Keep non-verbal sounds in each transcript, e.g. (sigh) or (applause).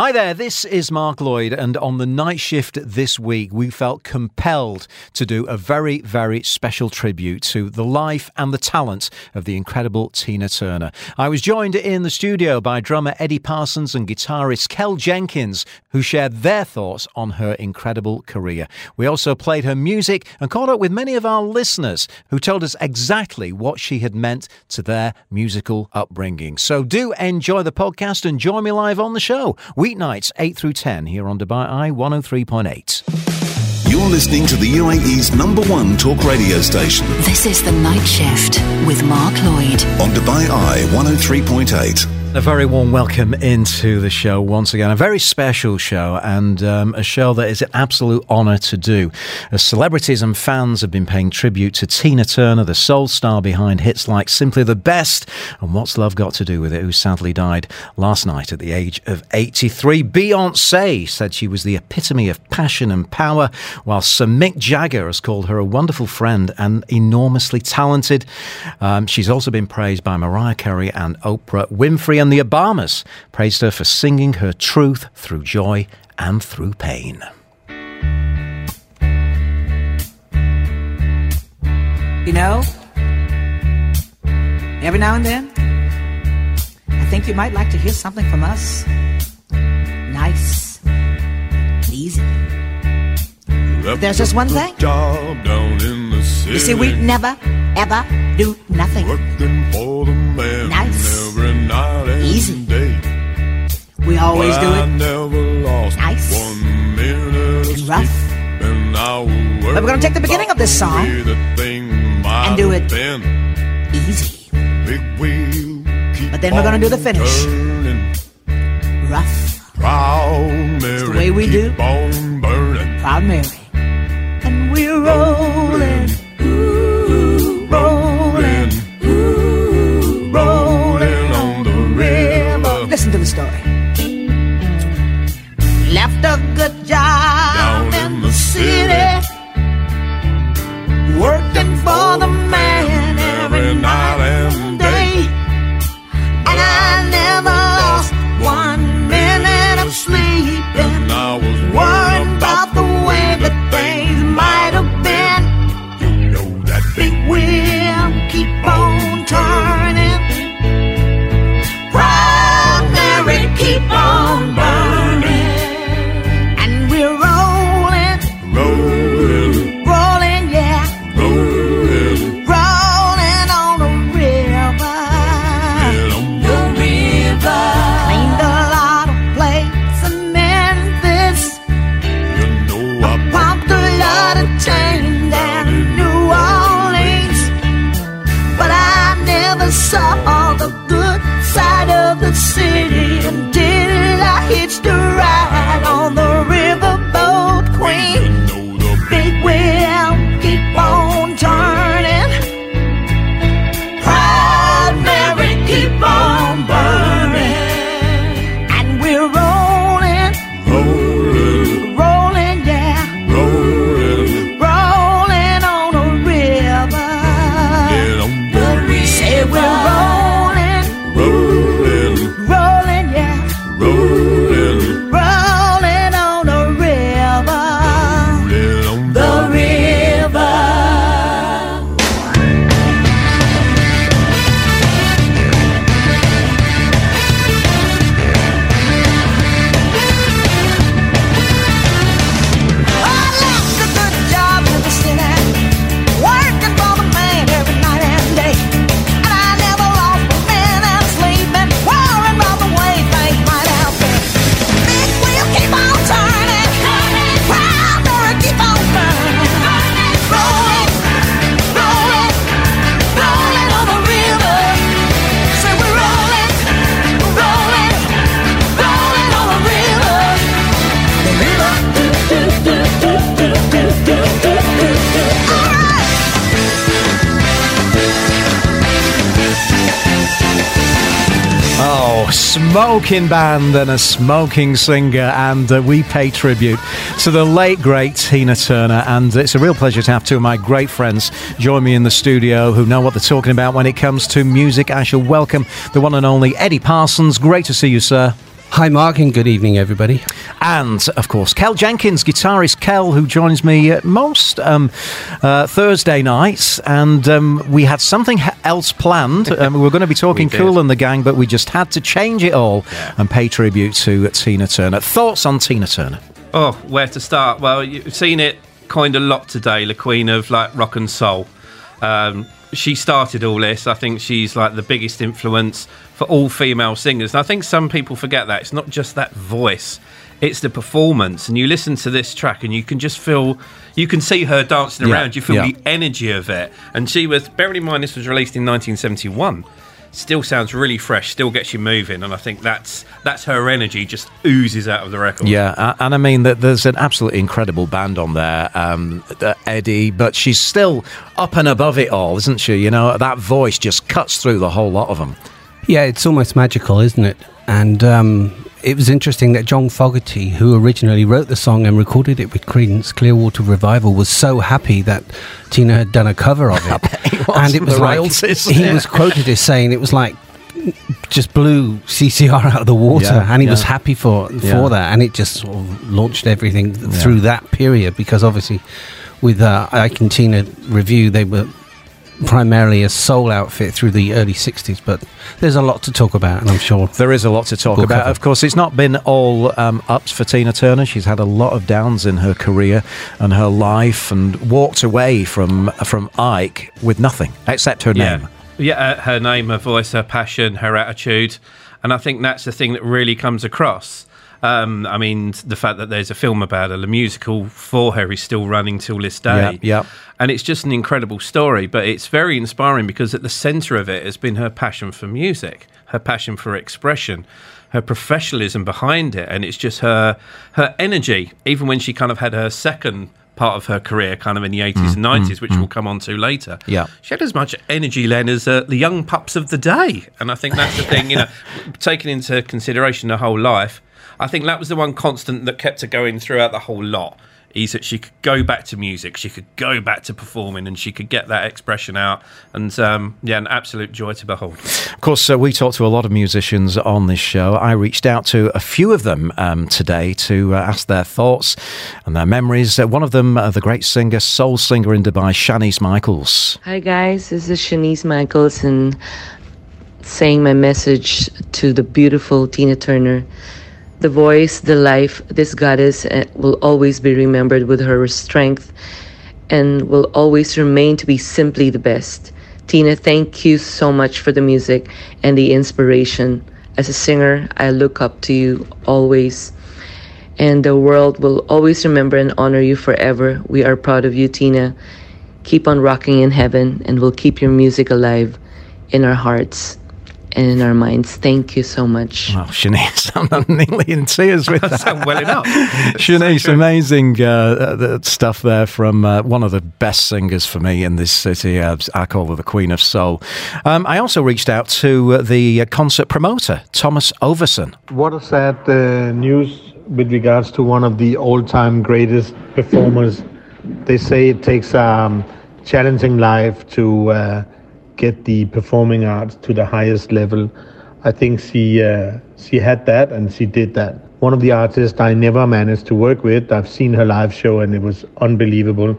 Hi there, this is Mark Lloyd, and on the night shift this week, we felt compelled to do a very, very special tribute to the life and the talent of the incredible Tina Turner. I was joined in the studio by drummer Eddie Parsons and guitarist Kel Jenkins, who shared their thoughts on her incredible career. We also played her music and caught up with many of our listeners who told us exactly what she had meant to their musical upbringing. So do enjoy the podcast and join me live on the show. We weeknights 8 through 10 here on Dubai Eye 103.8. You're listening to the UAE's number one talk radio station. This is The Night Shift with Mark Lloyd on Dubai Eye 103.8. A very warm welcome into the show once again. A very special show and um, a show that is an absolute honour to do. As celebrities and fans have been paying tribute to Tina Turner, the soul star behind hits like Simply the Best and What's Love Got to Do with It, who sadly died last night at the age of 83. Beyonce said she was the epitome of passion and power, while Sir Mick Jagger has called her a wonderful friend and enormously talented. Um, she's also been praised by Mariah Carey and Oprah Winfrey and the Obamas praised her for singing her truth through joy and through pain. You know, every now and then, I think you might like to hear something from us. Nice, easy. But there's just one thing. You see, we never, ever do nothing. Nice easy. We always do it nice and rough. But we're going to take the beginning of this song and do it easy. But then we're going to do the finish rough. It's the way we do. Proud Mary. And we're rolling. Smoking band and a smoking singer, and uh, we pay tribute to the late great Tina Turner. And it's a real pleasure to have two of my great friends join me in the studio who know what they're talking about when it comes to music. I shall welcome the one and only Eddie Parsons. Great to see you, sir. Hi, Mark, and good evening, everybody. And, of course, Kel Jenkins, guitarist Kel, who joins me most um, uh, Thursday nights. And um, we had something else planned. (laughs) Um, we were going to be talking Kool and the Gang, but we just had to change it all yeah. and pay tribute to Tina Turner. Thoughts on Tina Turner? Oh, where to start? Well, you've seen it kind of lot today, the queen of like rock and soul. Um, she started all this. I think she's like the biggest influence for all female singers. And I think some people forget that. It's not just that voice, it's the performance. And you listen to this track and you can just feel, you can see her dancing yeah, around. You feel yeah. the energy of it. And she was, bearing in mind this was released in 1971 still sounds really fresh, still gets you moving, and I think that's that's her energy just oozes out of the record. Yeah, and I mean that there's an absolutely incredible band on there, um, Eddie, but she's still up and above it all, isn't she? You know, that voice just cuts through the whole lot of them. Yeah, it's almost magical, isn't it? And um, it was interesting that John Fogerty, who originally wrote the song and recorded it with Creedence Clearwater Revival, was so happy that Tina had done a cover of it. (laughs) and it was like he yeah. was quoted as saying it was like just blew CCR out of the water, yeah, and he yeah. was happy for for that, and it just sort of launched everything through that period because obviously with uh, Ike and Tina Revue they were primarily a soul outfit through the early 60s, but there's a lot to talk about, and I'm sure. There is a lot to talk we'll about. Cover. Of course, it's not been all um, ups for Tina Turner. She's had a lot of downs in her career and her life and walked away from, from Ike with nothing except her yeah. name. Yeah, uh, her name, her voice, her passion, her attitude. And I think that's the thing that really comes across. Um, I mean, the fact that there's a film about her, the musical for her is still running till this day. Yeah, yeah. And it's just an incredible story, but it's very inspiring because at the centre of it has been her passion for music, her passion for expression, her professionalism behind it, and it's just her her energy. Even when she kind of had her second part of her career, kind of in the 80s mm, and 90s, mm, which mm. we'll come on to later. Yeah. She had as much energy, then as uh, the young pups of the day. And I think that's the thing, you know, (laughs) taking into consideration her whole life, I think that was the one constant that kept her going throughout the whole lot. Is that she could go back to music, she could go back to performing, and she could get that expression out. And um, yeah, an absolute joy to behold. Of course, uh, we talked to a lot of musicians on this show. I reached out to a few of them um, today to uh, ask their thoughts and their memories. Uh, one of them, uh, the great singer, soul singer in Dubai, Shanice Michaels. Hi, guys. This is Shanice Michaels, and saying my message to the beautiful Tina Turner the voice, the life, this goddess uh, will always be remembered with her strength and will always remain to be simply the best. Tina, thank you so much for the music and the inspiration. As a singer, I look up to you always. And the world will always remember and honor you forever. We are proud of you, Tina. Keep on rocking in heaven, and we'll keep your music alive in our hearts and in our minds. Thank you so much. Well, Shanice, I'm nearly in tears with that. well enough. Shanice, (laughs) so amazing uh, uh stuff there from uh, one of the best singers for me in this city. Uh, I call her the Queen of Soul. Um, I also reached out to uh, the concert promoter, Thomas Ovesen. What a sad uh, news with regards to one of the all-time greatest performers. They say it takes a um, challenging life to get the performing arts to the highest level. I think she uh, she had that and she did that. One of the artists I never managed to work with. I've seen her live show and it was unbelievable.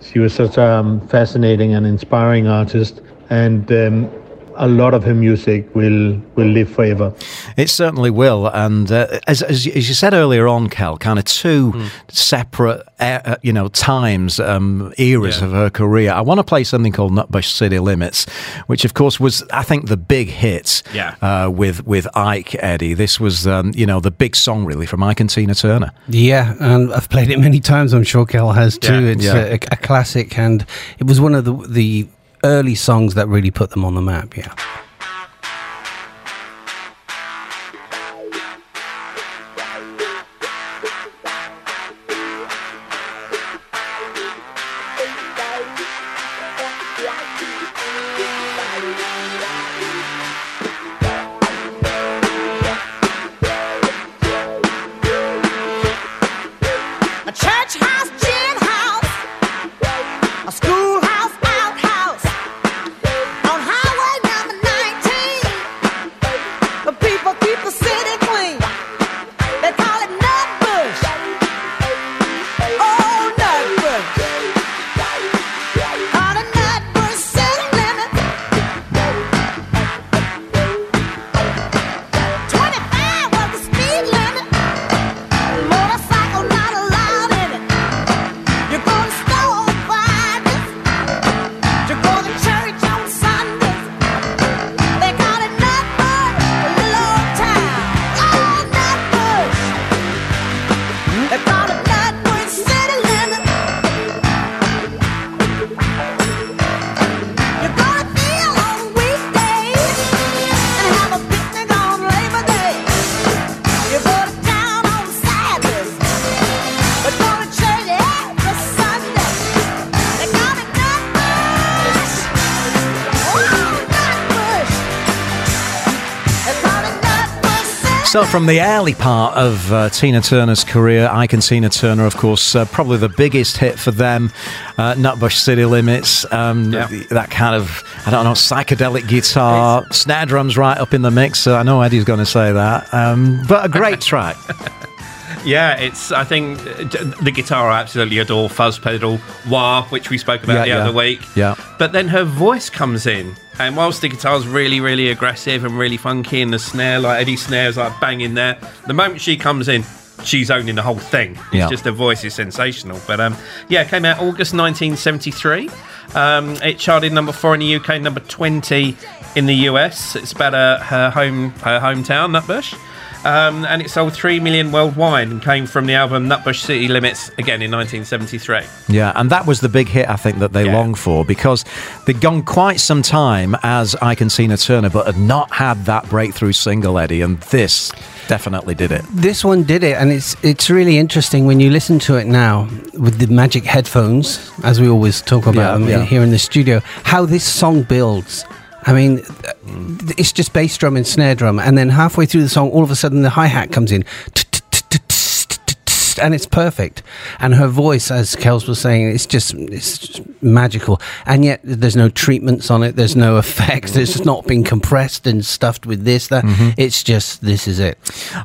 She was such a um, fascinating and inspiring artist, and um, a lot of her music will will live forever. It certainly will. And uh, as, as, as you said earlier on, Kel, kind of two mm. separate uh, you know times um, eras yeah. of her career. I want to play something called Nutbush City Limits, which of course was I think the big hit yeah. uh, with with Ike Eddie. This was um, you know the big song really from Ike and Tina Turner. Yeah, and I've played it many times. I'm sure Kel has too. Yeah. It's yeah. A, a, classic, and it was one of the the early songs that really put them on the map, yeah. So, from the early part of uh, Tina Turner's career, Ike and Tina Turner, of course, uh, probably the biggest hit for them, uh, Nutbush City Limits. Um, yeah. That kind of, I don't know, psychedelic guitar, snare drums right up in the mix. I know Eddie's going to say that. Um, but a (laughs) great track. Yeah, it's. I think the guitar I absolutely adore. Fuzz pedal, wah, which we spoke about yeah, the yeah. other week. Yeah. But then her voice comes in, and whilst the guitar's really, really aggressive and really funky, and the snare, like Eddie snares, like banging there, the moment she comes in, she's owning the whole thing. It's yeah. just her voice is sensational. But um, yeah, it came out August 1973. Um, it charted number four in the UK, number 20 in the US. It's about uh, her home, her hometown, Nutbush um, and it sold 3 million worldwide and came from the album Nutbush City Limits again in 1973. Yeah, and that was the big hit I think that they yeah. longed for because they'd gone quite some time as I Can See Turner but had not had that breakthrough single, Eddie, and this definitely did it. This one did it, and it's it's really interesting when you listen to it now with the magic headphones, as we always talk about yeah, yeah. here in the studio. How this song builds I mean, it's just bass drum and snare drum, and then halfway through the song, all of a sudden the hi hat comes in and it's perfect. And her voice, as Kels was saying, it's just it's just magical. And yet there's no treatments on it. There's no effects. It's not been compressed and stuffed with this. That mm-hmm. it's just this is it.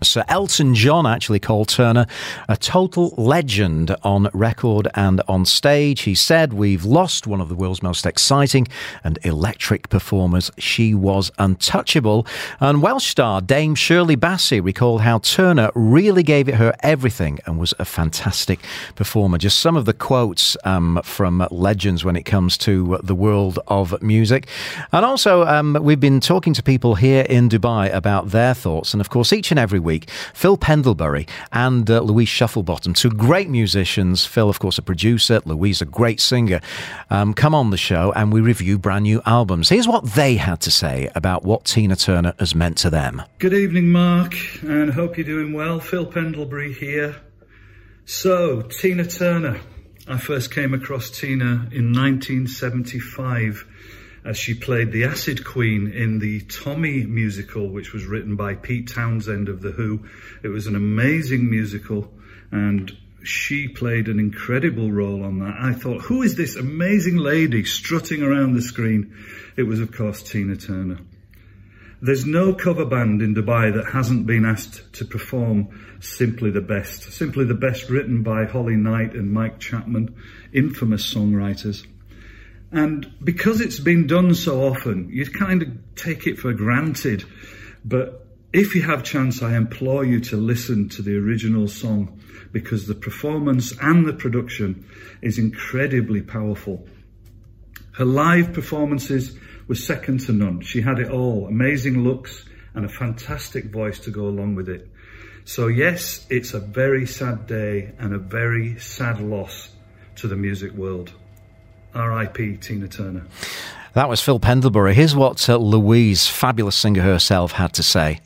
So Elton John actually called Turner a total legend on record and on stage. He said, "We've lost one of the world's most exciting and electric performers. She was untouchable." And Welsh star Dame Shirley Bassey recalled how Turner really gave it her everything and was a fantastic performer. Just some of the quotes um, from legends when it comes to the world of music. And also, um, we've been talking to people here in Dubai about their thoughts. And of course, each and every week, Phil Pendlebury and uh, Louise Shufflebottom, two great musicians. Phil, of course, a producer, Louise, a great singer, um, come on the show and we review brand new albums. Here's what they had to say about what Tina Turner has meant to them. Good evening, Mark, and hope you're doing well. Phil Pendlebury here. So, Tina Turner. I first came across Tina in 1975 as she played the Acid Queen in the Tommy musical, which was written by Pete Townshend of The Who. It was an amazing musical and she played an incredible role on that. I thought, who is this amazing lady strutting around the screen? It was, of course, Tina Turner. There's no cover band in Dubai that hasn't been asked to perform Simply the Best. Simply the Best written by Holly Knight and Mike Chapman, infamous songwriters. And because it's been done so often, you kind of take it for granted. But if you have chance, I implore you to listen to the original song because the performance and the production is incredibly powerful. Her live performances was second to none. She had it all amazing looks and a fantastic voice to go along with it. So, yes, it's a very sad day and a very sad loss to the music world. R.I.P. Tina Turner. That was Phil Pendlebury. Here's what uh, Louise, fabulous singer herself, had to say.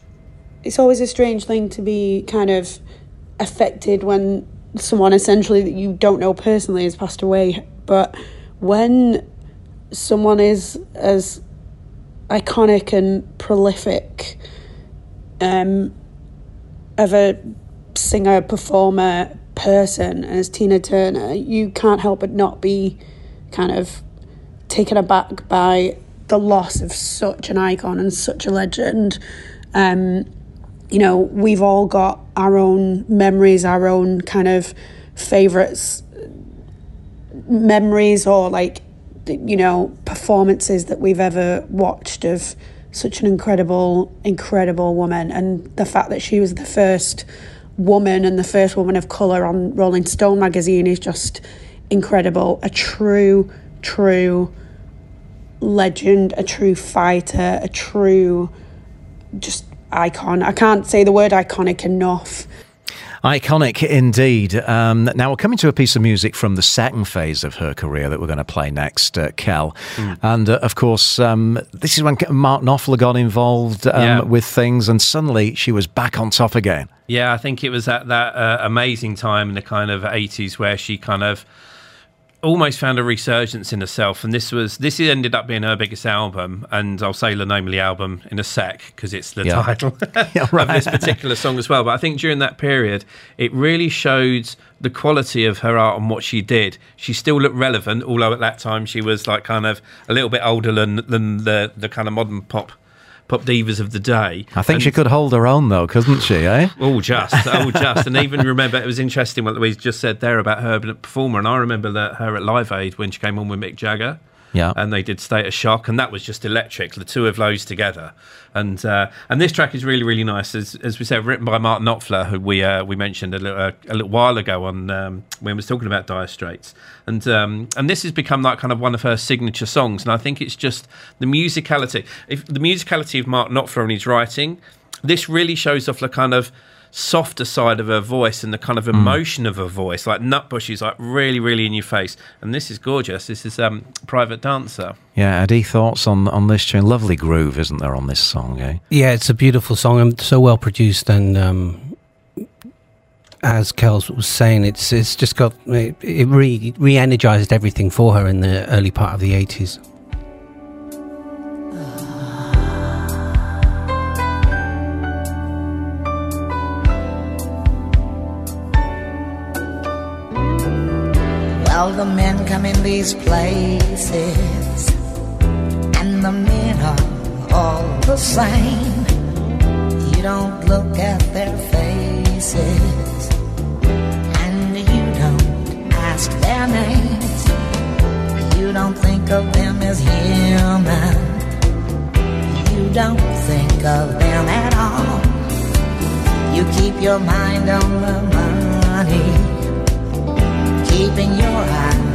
It's always a strange thing to be kind of affected when someone essentially that you don't know personally has passed away. But when someone is as iconic and prolific um, of a singer, performer, person as Tina Turner, you can't help but not be kind of taken aback by the loss of such an icon and such a legend. Um, you know, we've all got our own memories, our own kind of favorites, memories, or like you know, performances that we've ever watched of such an incredible, incredible woman. And the fact that she was the first woman and the first woman of colour on Rolling Stone magazine is just incredible. A true, true legend, a true fighter, a true just icon. I can't say the word iconic enough. Iconic indeed. Um, now we're coming to a piece of music from the second phase of her career that we're going to play next, uh, Kel. Mm. And uh, of course, um, this is when Mark Knopfler got involved um, yeah. with things, and suddenly she was back on top again. Yeah, I think it was at that uh, amazing time in the kind of 80s where she kind of almost found a resurgence in herself, and this was this ended up being her biggest album. And I'll say the name of the album in a sec because it's the yeah. title (laughs) yeah, right. (laughs) of this particular song as well. But I think during that period, it really showed the quality of her art and what she did. She still looked relevant, although at that time she was like kind of a little bit older than than the the kind of modern pop pop divas of the day. I think and she could hold her own though, couldn't she? Eh? (laughs) Oh, just, oh, just, and even remember it was interesting what Louise just said there about her being a performer, and I remember that her at Live Aid when she came on with Mick Jagger. Yeah. And they did State of Shock, and that was just electric, the two of those together. And uh, and this track is really, really nice. As, as we said, written by Mark Knopfler, who we uh, we mentioned a little, uh, a little while ago on um, when we was talking about Dire Straits. And um, and this has become like kind of one of her signature songs. And I think it's just the musicality. If the musicality of Mark Knopfler and his writing, this really shows off the kind of softer side of her voice and the kind of hmm. emotion mm. of her voice. Like Nutbush is like really, really in your face. And this is gorgeous. This is um, Private Dancer. Yeah, Eddie, thoughts on on this tune? Lovely groove, isn't there, on this song? Eh? Yeah, it's a beautiful song and so well produced. And um, as Kels was saying, it's it's just got it, it re re energized everything for her in the early part of the eighties. These places, and the men are all the same. You don't look at their faces, and you don't ask their names. You don't think of them as human. You don't think of them at all. You keep your mind on the money keeping your eyes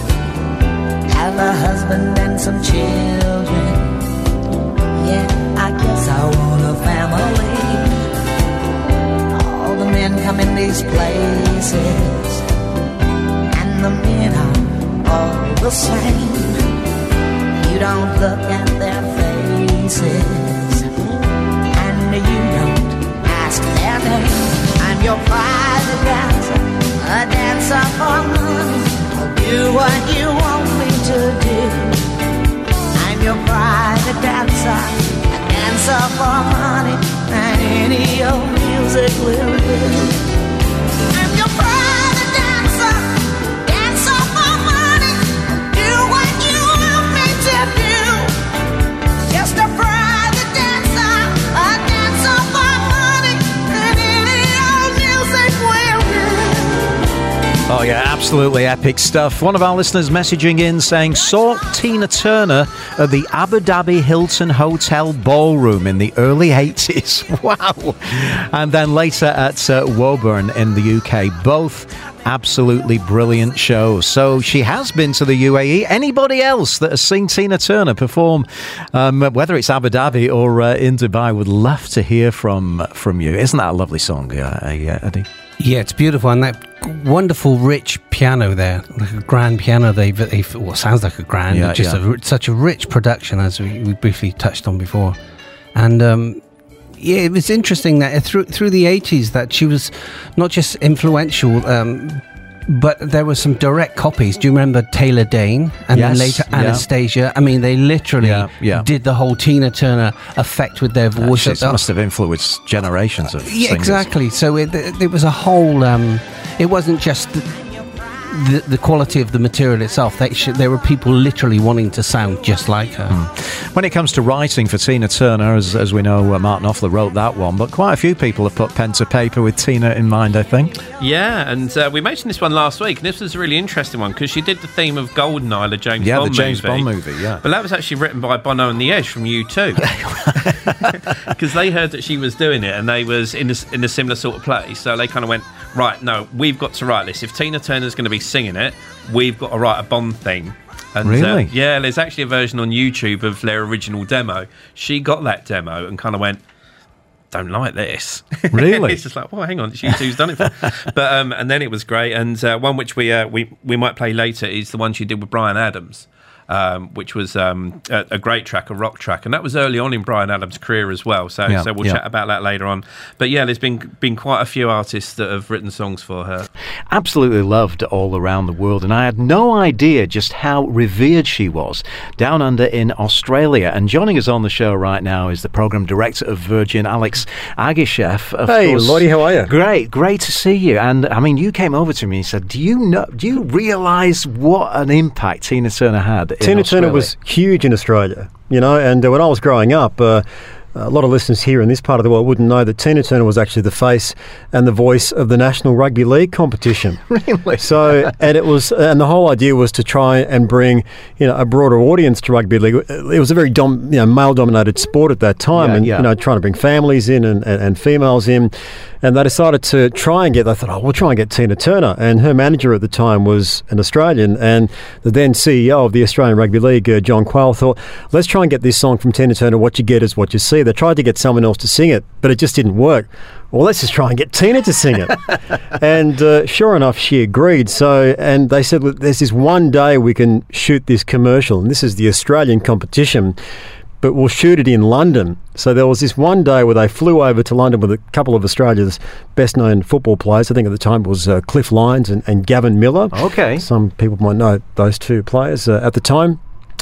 have a husband and some children. Yeah, I guess I want a family. All the men come in these places, and the men are all the same. Absolutely epic stuff. One of our listeners messaging in saying, Saw Tina Turner at the Abu Dhabi Hilton Hotel Ballroom in the early (laughs) 80s. wow. And then later at uh, Woburn in the UK. Both absolutely brilliant shows. So she has been to the UAE. Anybody else that has seen Tina Turner perform, um, whether it's Abu Dhabi or uh, in Dubai, would love to hear from from you. Isn't that a lovely song, uh, uh Eddie? Yeah, it's beautiful, and that wonderful, rich piano there, like a grand piano. They, they well, sounds like a grand, yeah, just yeah. a, such a rich production, as we, we briefly touched on before. And um, yeah, it was interesting that through through the eighties that she was not just influential, um, but there were some direct copies. Do you remember Taylor Dayne and yes, then later Anastacia? Yeah. I mean, they literally yeah, yeah. did the whole Tina Turner effect with their voice. It must have influenced generations of yeah, singers. exactly. So it, it, it was a whole. Um, it wasn't just the, the quality of the material itself. They sh- there were people literally wanting to sound just like her. Mm. When it comes to writing for Tina Turner, as, as we know, uh, Martin Knopfler wrote that one, but quite a few people have put pen to paper with Tina in mind, I think. Yeah, and uh, we mentioned this one last week, and this was a really interesting one because she did the theme of Goldeneye, the James Bond. yeah, Bond the James movie. Bond movie, yeah. But that was actually written by Bono and the Edge from U2. Because (laughs) (laughs) they heard that she was doing it and they was in a, in a similar sort of place, so they kind of went, right, no, we've got to write this. If Tina Turner's going to be singing it, we've got to write a Bond theme. And, uh, really? Uh, yeah, there's actually a version on YouTube of their original demo. She got that demo and kind of went, don't like this. (laughs) Really? it's just like, well, hang on, it's you who's done it for. (laughs) but um, and then it was great. And uh, one which we uh, we we might play later is the one she did with Bryan Adams um, which was um, a, a, great track, a rock track, and that was early on in Bryan Adams' career as well. So, yeah, so we'll yeah. chat about that later on. But yeah, there's been been quite a few artists that have written songs for her. Absolutely loved all around the world, and I had no idea just how revered she was down under in Australia. And joining us on the show right now is the program director of Virgin, Alex Agishev. Hey, course. Lottie, how are you? Great, great to see you. And I mean, you came over to me and said, "Do you know? Do you realise what an impact Tina Turner had?" Tina Turner was huge in Australia, you know, and uh, when I was growing up, uh, a lot of listeners here in this part of the world wouldn't know that Tina Turner was actually the face and the voice of the National Rugby League competition. (laughs) really? So, and it was, and the whole idea was to try and bring, you know, a broader audience to rugby league. It was a very dom, you know, male-dominated sport at that time, yeah, and yeah. you know, trying to bring families in and, and, and females in and they decided to try and get. They thought, oh, we'll try and get Tina Turner, and her manager at the time was an Australian, and the then CEO of the Australian Rugby League, uh, John Quayle, thought, let's try and get this song from Tina Turner. What you get is what you see. They tried to get someone else to sing it, but it just didn't work. Well, let's just try and get Tina to sing it. (laughs) and uh, sure enough, she agreed. So, and they said, there's this one day we can shoot this commercial, and this is the Australian competition but we'll shoot it in London. So there was this one day where they flew over to London with a couple of Australia's best known football players. I think at the time it was uh, Cliff Lyons and, and, Gavin Miller. Okay. Some people might know those two players uh, at the time.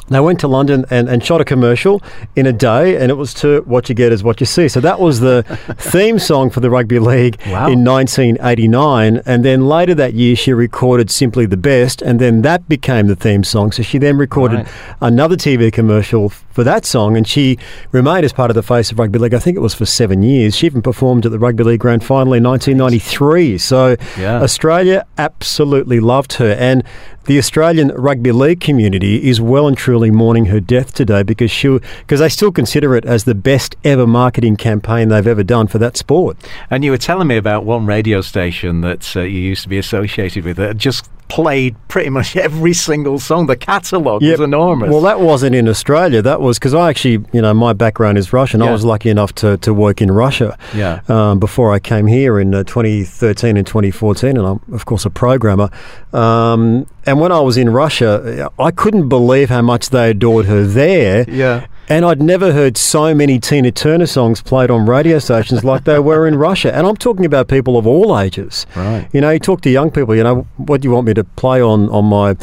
They went to London and, and shot a commercial in a day, and it was to What You Get Is What You See. So that was the (laughs) theme song for the Rugby League wow. in 1989. And then later that year, she recorded Simply the Best, and then that became the theme song. So she then recorded right. another TV commercial for that song, and she remained as part of the face of Rugby League. I think it was for seven years. She even performed at the Rugby League Grand Final in 1993. So yeah. Australia absolutely loved her. And the Australian rugby league community is well and truly mourning her death today because she because they still consider it as the best ever marketing campaign they've ever done for that sport. And you were telling me about one radio station that uh, you used to be associated with that just played pretty much (laughs) every single song. The catalogue yep. was enormous. Well, that wasn't in Australia. That was because I actually, you know, my background is Russian. Yeah. I was lucky enough to, to work in Russia yeah. um, before I came here in uh, 2013 and 2014. And I'm, of course, a programmer. Um, and when I was in Russia, I couldn't believe how much they adored her there. Yeah. And I'd never heard so many Tina Turner songs played on radio stations like they were in Russia. And I'm talking about people of all ages. Right. You know, you talk to young people, you know, what do you want me to play on, on my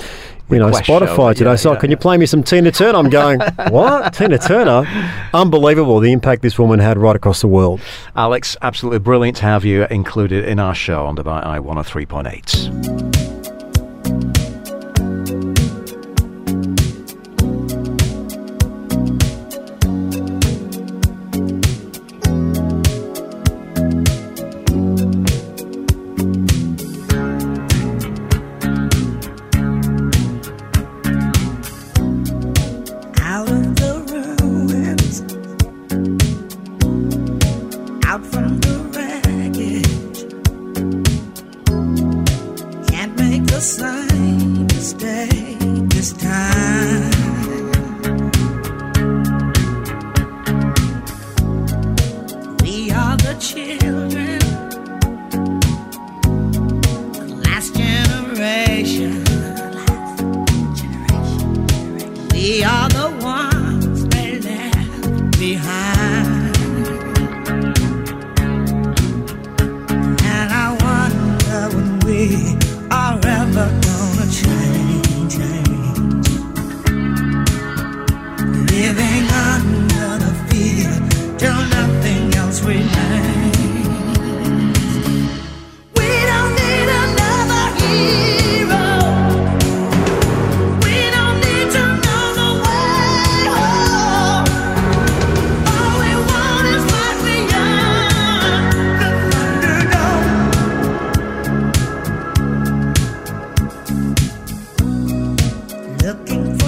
you know, Spotify show. today. Yeah, so, yeah, can you play me some Tina Turner? I'm going, (laughs) what? Tina Turner? Unbelievable the impact this woman had right across the world. Alex, absolutely brilliant to have you included in our show on Dubai Eye 103.8.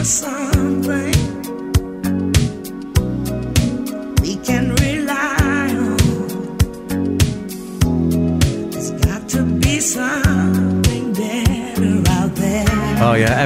Stop.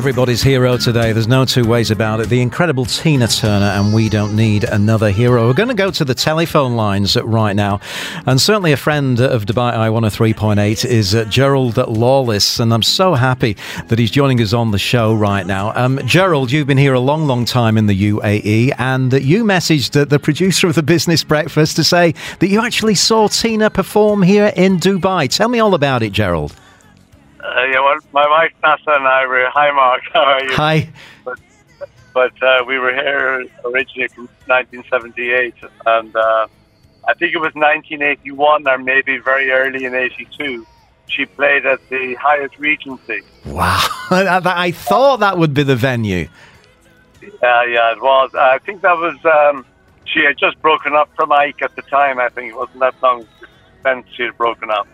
Everybody's hero today. There's no two ways about it. The incredible Tina Turner, and we don't need another hero. We're going to go to the telephone lines right now. And certainly a friend of Dubai Eye 103.8 is uh, Gerald Lawless. And I'm so happy that he's joining us on the show right now. Um, Gerald, you've been here a long, long time in the UAE, and you messaged the producer of the Business Breakfast to say that you actually saw Tina perform here in Dubai. Tell me all about it, Gerald. Uh, yeah, well, my wife Nasa and I were. Hi, Mark. (laughs) How are you? Hi. But, but uh, we were here originally from 1978, and uh, I think it was 1981 or maybe very early in '82. She played at the Hyatt Regency. Wow! (laughs) I thought that would be the venue. Yeah, yeah, it was. I think that was. Um, she had just broken up from Ike at the time. I think it wasn't that long since she had broken up.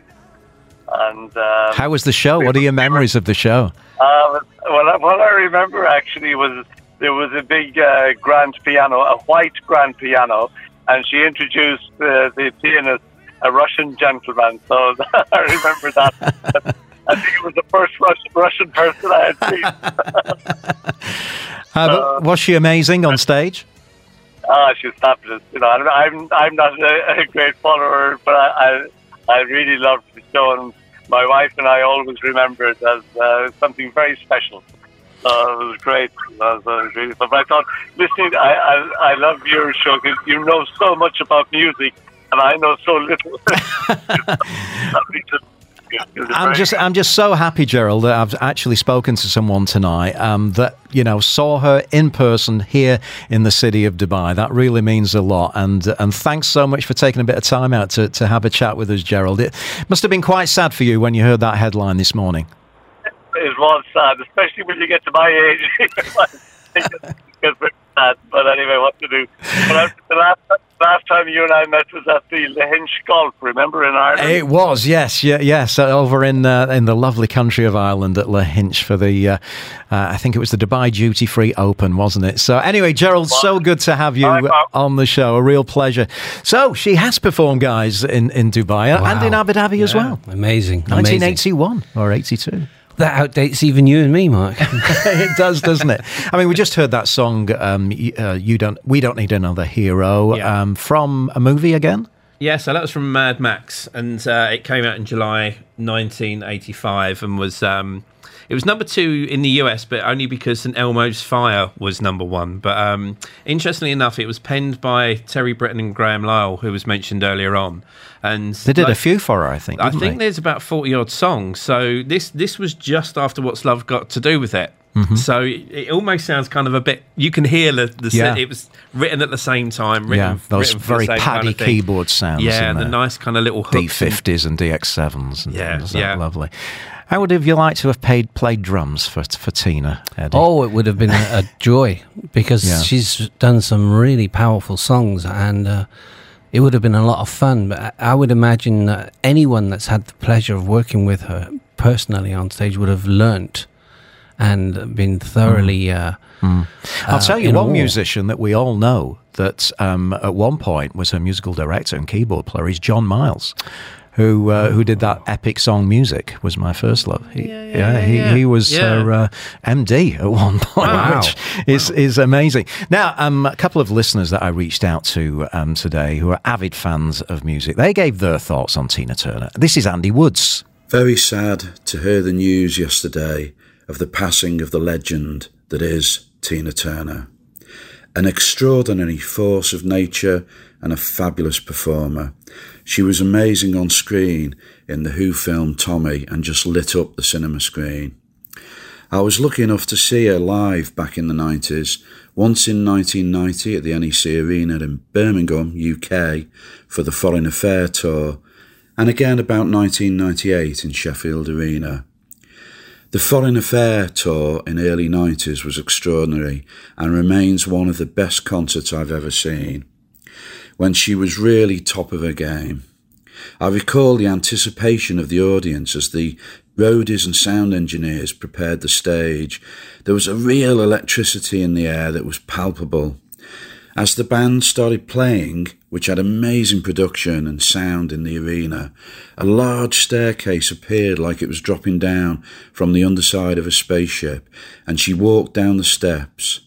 And um, how was the show? What are your memories of the show? Uh, well, what I remember actually was there was a big uh, grand piano, a white grand piano, and she introduced uh, the pianist, a Russian gentleman. So (laughs) I remember that. I think it was the first Russian, Russian person I had seen. (laughs) uh, was she amazing on stage? Ah, she was fabulous. You know, I'm I'm not a, a great follower, but I, I I really loved the show, and my wife and I always remember it as uh, something very special. Uh, it was great. It was, uh, really fun. But I thought, listening, I, I, I love your show because you know so much about music, and I know so little. (laughs) (laughs) I'm just I'm just so happy, Gerald, that I've actually spoken to someone tonight um, that you know saw her in person here in the city of Dubai. That really means a lot, and and thanks so much for taking a bit of time out to, to have a chat with us, Gerald. It must have been quite sad for you when you heard that headline this morning. It was sad, especially when you get to my age. (laughs) (laughs) but anyway, what to do? But the last last time you and I met was at the Lahinch Golf, remember in Ireland? It was, yes, yeah, yes, uh, over in uh, in the lovely country of Ireland at Lahinch for the, uh, uh, I think it was the Dubai Duty Free Open, wasn't it? So anyway, Gerald, so good to have you on the show. A real pleasure. So she has performed, guys, in in Dubai wow. and in Abu Dhabi yeah. as well. Amazing, 1981 Amazing. or 82 that outdates even you and me, Mark. (laughs) it does, doesn't it? I mean, we just heard that song. Um, uh, you don't. We don't need another hero. Yeah. Um, from a movie again. Yeah, so that was from Mad Max, and uh, it came out in July 1985, and was um, it was number two in the US, but only because St Elmo's Fire was number one. But um, interestingly enough, it was penned by Terry Britten and Graham Lyle, who was mentioned earlier on. And they did like, a few for her, I think. I think they? there's about forty odd songs. So this this was just after What's Love Got to Do with It. Mm-hmm. So it almost sounds kind of a bit. You can hear the, the yeah. it was written at the same time. Written, yeah, those very paddy kind of keyboard sounds. Yeah, and the nice kind of little D fifties and DX sevens. Yeah, yeah, lovely. How would have you liked to have paid, played drums for for Tina? Eddie? Oh, it would have been a, a joy because yeah. she's done some really powerful songs and. Uh, it would have been a lot of fun. But I would imagine that anyone that's had the pleasure of working with her personally on stage would have learnt and been thoroughly. Mm. Uh, mm. I'll uh, tell you one awe. musician that we all know that um, at one point was her musical director and keyboard player is John Miles who uh, who did that epic song music was my first love. He, yeah, yeah, yeah, he, yeah. he was her uh, MD at one point, wow. (laughs) which is wow. is amazing. Now, um, a couple of listeners that I reached out to um, today who are avid fans of music, they gave their thoughts on Tina Turner. This is Andy Woods. Very sad to hear the news yesterday of the passing of the legend that is Tina Turner. An extraordinary force of nature and a fabulous performer. She was amazing on screen in the Who film Tommy and just lit up the cinema screen. I was lucky enough to see her live back in the 90s, once in 1990 at the NEC Arena in Birmingham, UK, for the Foreign Affair tour, and again about 1998 in Sheffield Arena. The Foreign Affair tour in early 90s was extraordinary and remains one of the best concerts I've ever seen when she was really top of her game. I recall the anticipation of the audience as the roadies and sound engineers prepared the stage. There was a real electricity in the air that was palpable. As the band started playing, which had amazing production and sound in the arena, a large staircase appeared like it was dropping down from the underside of a spaceship, and she walked down the steps.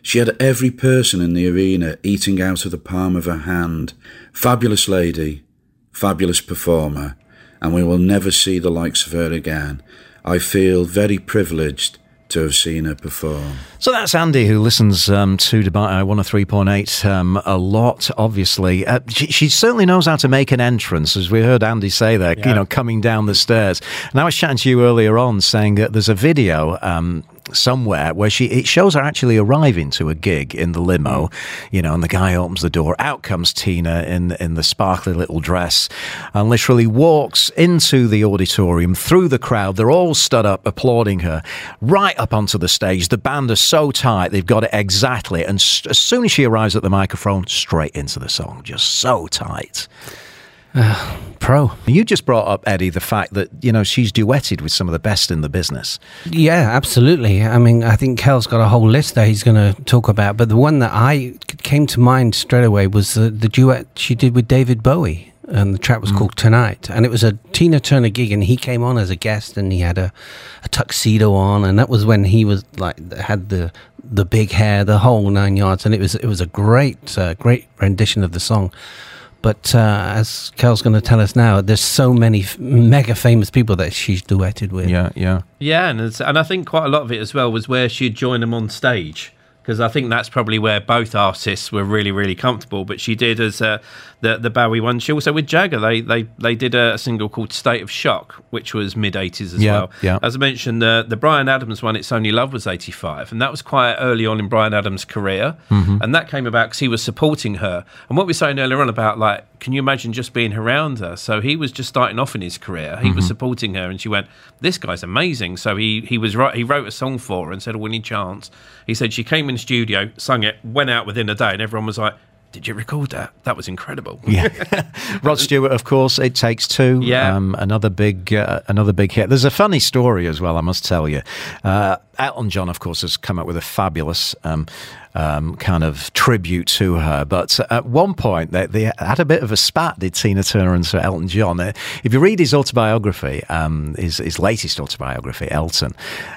She had every person in the arena eating out of the palm of her hand. Fabulous lady, fabulous performer, and we will never see the likes of her again. I feel very privileged to have seen her perform. So that's Andy, who listens um, to Dubai 103.8 um, a lot, obviously. Uh, she, she, certainly knows how to make an entrance, as we heard Andy say there, yeah. you know, coming down the stairs. And I was chatting to you earlier on saying that there's a video um, somewhere where she it shows her actually arriving to a gig in the limo, you know, and the guy opens the door. Out comes Tina in in the sparkly little dress, and literally walks into the auditorium through the crowd. They're all stood up applauding her, right up onto the stage. The band are so tight; they've got it exactly. And as soon as she arrives at the microphone, straight into the song, just so tight. Uh, (sighs) pro. You just brought up Eddie the fact that you know she's duetted with some of the best in the business. Yeah, absolutely. I mean, I think Kel's got a whole list that he's going to talk about, but the one that I came to mind straight away was the, the duet she did with David Bowie, and the track was mm. called Tonight, and it was a Tina Turner gig, and he came on as a guest, and he had a, a tuxedo on, and that was when he was like had the the big hair, the whole nine yards, and it was it was a great uh, great rendition of the song. But uh, as Kel's going to tell us now, there's so many f- mega famous people that she's duetted with. Yeah, yeah, yeah, and and I think quite a lot of it as well was where she'd join them on stage because I think that's probably where both artists were really, really comfortable. But she did as uh, the the Bowie one. She also with Jagger, they they they did a single called "State of Shock," which was mid '80s as yeah, well. Yeah. As I mentioned, the the Bryan Adams one, "It's Only Love," was '85, and that was quite early on in Bryan Adams' career, mm-hmm. and that came about because he was supporting her. And what we were saying earlier on about like, can you imagine just being around her? So he was just starting off in his career. He mm-hmm. was supporting her, and she went, "This guy's amazing." So he he was right. He wrote a song for her and said, "A winning chance." He said she came in the studio, sung it, went out within a day, and everyone was like, did you record that? That was incredible. Yeah, (laughs) Rod Stewart, of course. It takes two. Yeah, um, another big, uh, another big hit. There's a funny story as well. I must tell you. Uh, Elton John, of course, has come up with a fabulous um, um, kind of tribute to her. But at one point, they, they, had a bit of a spat, did Tina Turner and Sir Elton John. Uh, if you read his autobiography, um, his, his latest autobiography, Elton,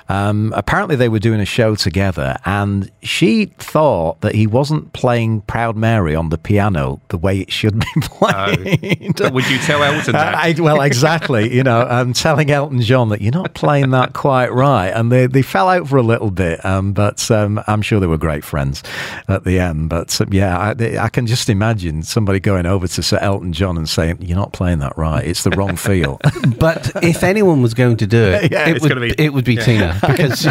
um, apparently they were doing a show together, and she thought that he wasn't playing Proud Mary on the piano the way it should be (laughs) played. Uh, would you tell Elton that? I, well, exactly. you know, I'm telling Elton John that you're not playing that quite right. And they, they fell out for a little bit, um, but um, I'm sure they were great friends friends at the end. But uh, yeah, I, I, can just imagine somebody going over to Sir Elton John and saying, "You're not playing that right. It's the wrong feel." (laughs) (laughs) but if anyone was going to do it, (laughs) yeah, it, would, be, it would be yeah. Tina. Because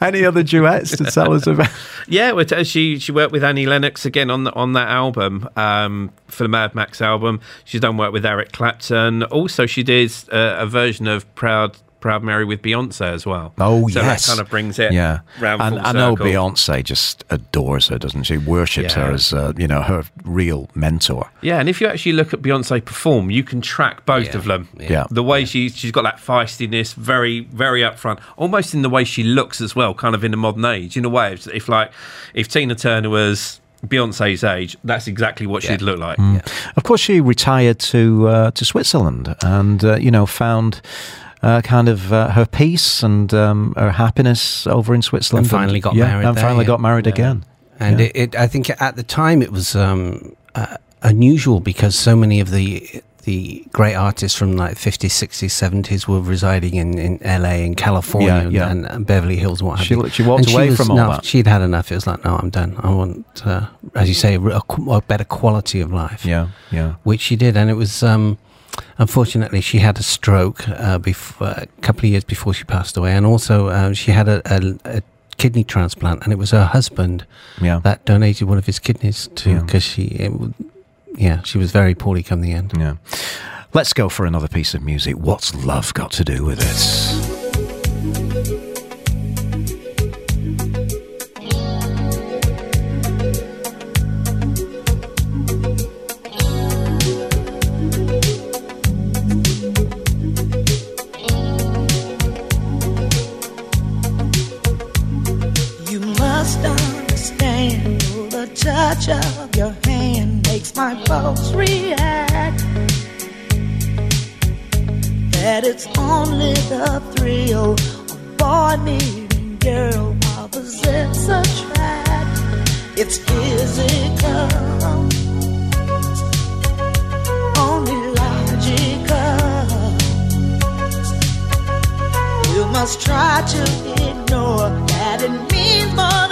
any other duets to tell us about? Yeah, she she worked with Annie Lennox again on the, on that album um, for the Mad Max album. She's done work with Eric Clapton. Also, she did uh, a version of Proud Proud Mary with Beyonce as well. Oh, so yes. that kind of brings it yeah. round And I know Beyonce just adores her, doesn't she? Worships yeah. her as, uh, you know, her real mentor. Yeah, and if you actually look at Beyonce perform, you can track both yeah. of them. Yeah. The way she, she's got that feistiness, very, very upfront, almost in the way she looks as well, kind of in the modern age, in a way. If, if like, if Tina Turner was Beyonce's age, that's exactly what yeah. she'd look like. Mm. Yeah. Of course, she retired to uh, to Switzerland and uh, you know found uh, kind of uh, her peace and um, her happiness over in Switzerland. And finally got yeah, married. And there, finally yeah. got married yeah. again. And it, it, I think at the time it was um, uh, unusual because so many of the the great artists from like 50s, 60s, 70s were residing in, in LA and California yeah, And, and, Beverly Hills and what have she, you. She walked and away she was, from all no, that. She'd had enough. It was like, no, I'm done. I want, uh, as you say, a, a, better quality of life. Yeah, yeah. Which she did. And it was, um, unfortunately, she had a stroke uh, before, a couple of years before she passed away. And also, uh, she had a, a, a kidney transplant, and it was her husband yeah. that donated one of his kidneys to because she, it, yeah, she was very poorly come the end. Yeah. Let's go for another piece of music. What's love got to do with it? touch of your hand makes my pulse react. That it's only the thrill of boy meeting girl while possess attract. It's physical, only logical. You must try to ignore that it means more.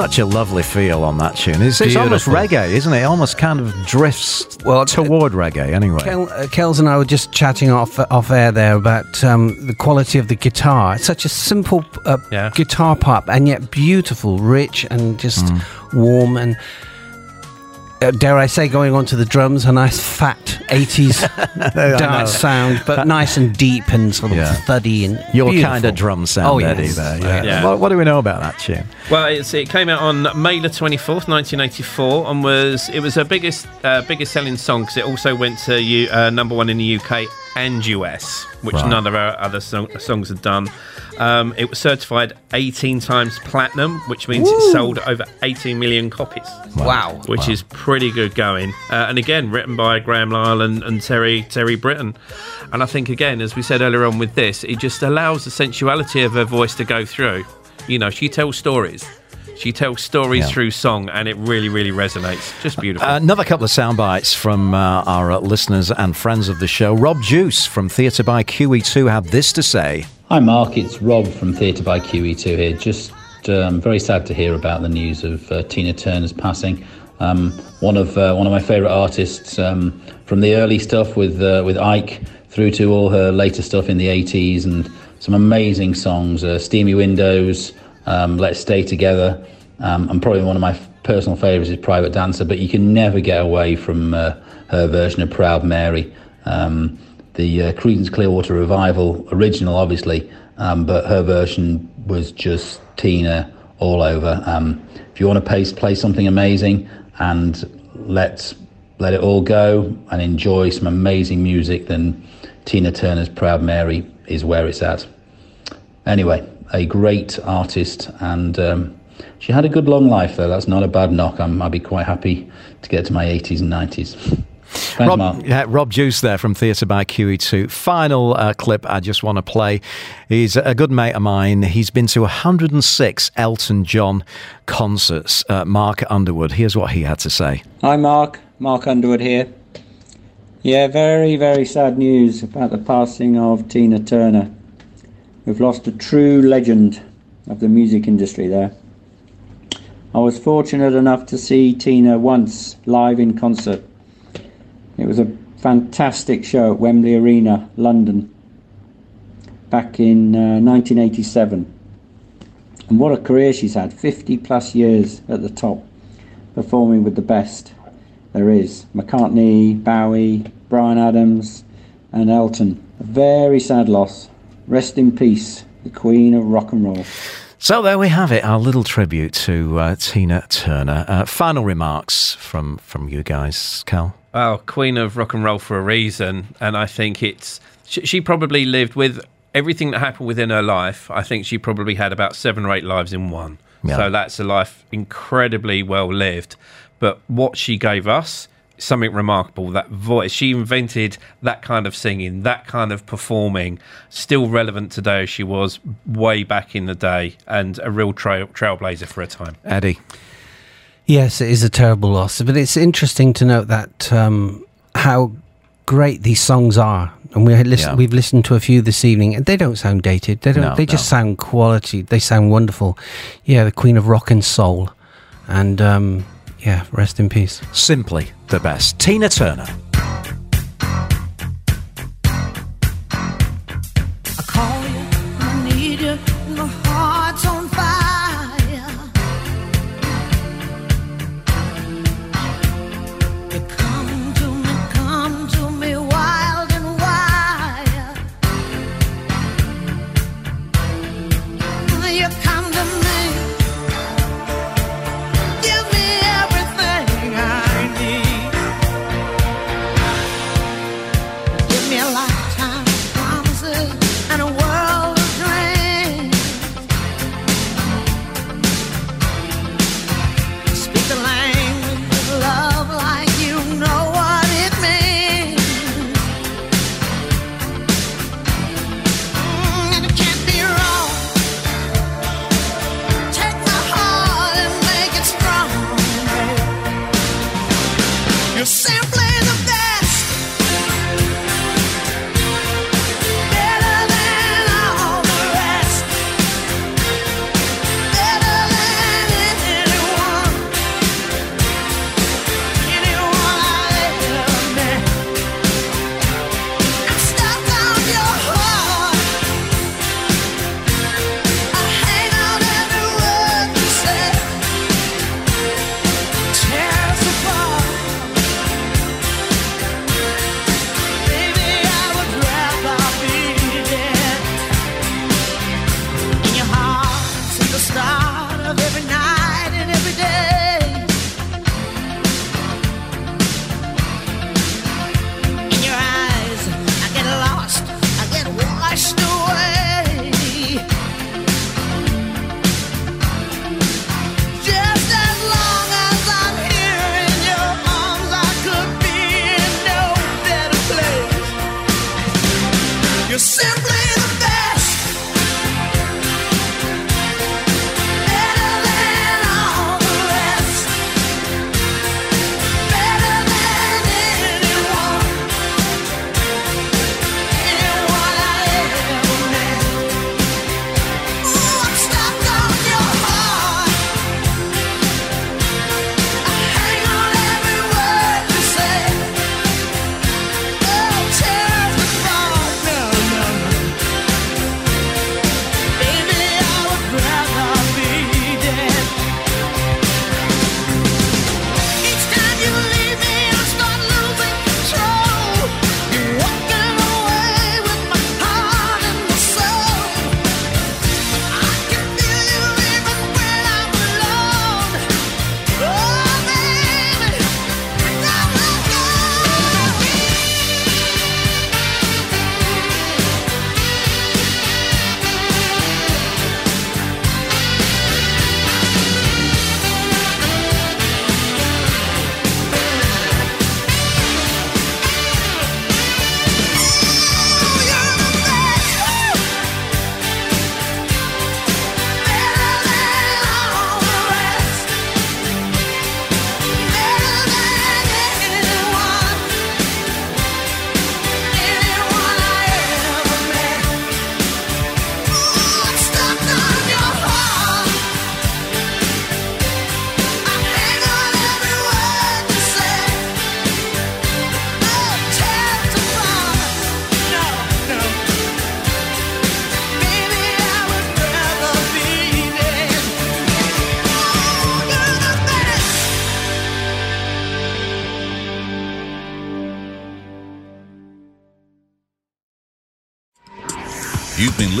such a lovely feel on that tune. It's, it's almost reggae, isn't it? It almost kind of drifts well toward reggae, anyway. Kel, uh, Kels and I were just chatting off off air there about um, the quality of the guitar. It's such a simple uh, guitar pop, and yet beautiful, rich, and just Mm. warm. And uh, dare I say, going on to the drums, a nice fat '80s (laughs) I know. dance sound, but That- nice and deep and sort of Yeah. thuddy and Your beautiful. kind of drum sound, Oh, Eddie, yes. there. Yeah. Yeah. What, what do we know about that tune? Well, it's, it came out on May the twenty fourth, nineteen eighty four, and was it was her biggest uh, biggest selling song because it also went to U, uh, number one in the UK and US, which Right. none of our other song, songs had done. Um, it was certified eighteen times platinum, which means it sold over eighteen million copies. Wow. which Wow. is pretty good going. Uh, and again, written by Graham Lyle and, and Terry Terry Britten. And I think again, as we said earlier on with this, it just allows the sensuality of her voice to go through. You know, she tells stories. She tells stories Yeah. through song, and it really, really resonates. Just beautiful. Uh, Another couple of sound bites from uh, our uh, listeners and friends of the show. Rob Juice from Theatre by QE2 had this to say. Hi, Mark. It's Rob from Theatre by QE2 here. Just um, very sad to hear about the news of uh, Tina Turner's passing. Um, one of uh, one of my favourite artists um, from the early stuff with uh, with Ike through to all her later stuff in the 80s and some amazing songs. Uh, Steamy Windows, um, Let's Stay Together, um, and probably one of my personal favourites is Private Dancer. But you can never get away from uh, her version of Proud Mary. Um, the uh, Creedence Clearwater Revival original, obviously, um, but her version was just Tina all over. Um, if you want to play, play something amazing and let let it all go and enjoy some amazing music, then Tina Turner's Proud Mary is where it's at. Anyway, a great artist, and um, she had a good long life, though. That's not a bad knock. I'm, I'd be quite happy to get to my 80s and 90s. (laughs) Thanks, Rob, Mark. yeah, Rob Juice there from Theatre by QE2. Final uh, clip I just want to play. He's a good mate of mine. He's been to 106 Elton John concerts. Uh, Mark Underwood, here's what he had to say. Hi, Mark. Mark Underwood here. Yeah, very, very sad news about the passing of Tina Turner. We've lost a true legend of the music industry there. I was fortunate enough to see Tina once live in concert. It was a fantastic show at Wembley Arena, London, back in uh, 1987. And what a career she's had 50 plus years at the top, performing with the best there is McCartney, Bowie, Bryan Adams, and Elton. A very sad loss. Rest in peace, the Queen of Rock and Roll. So there we have it, our little tribute to uh, Tina Turner. Uh, final remarks from, from you guys, Kel? Well, Queen of Rock and Roll for a reason, and I think it's she, she probably lived with everything that happened within her life. I think she probably had about seven or eight lives in one. Yeah. So that's a life incredibly well lived. But what she gave us something remarkable. That voice, she invented that kind of singing, that kind of performing, still relevant today as she was way back in the day, and a real trail, trailblazer for a time. Eddie. Yes, it is a terrible loss, but it's interesting to note that um, how great these songs are. And we listen, yeah. we've listened to a few this evening, and they don't sound dated. They don't. No, they no. just sound quality. They sound wonderful. Yeah, the Queen of Rock and Soul, and um, yeah, rest in peace. Simply the best. Tina Turner.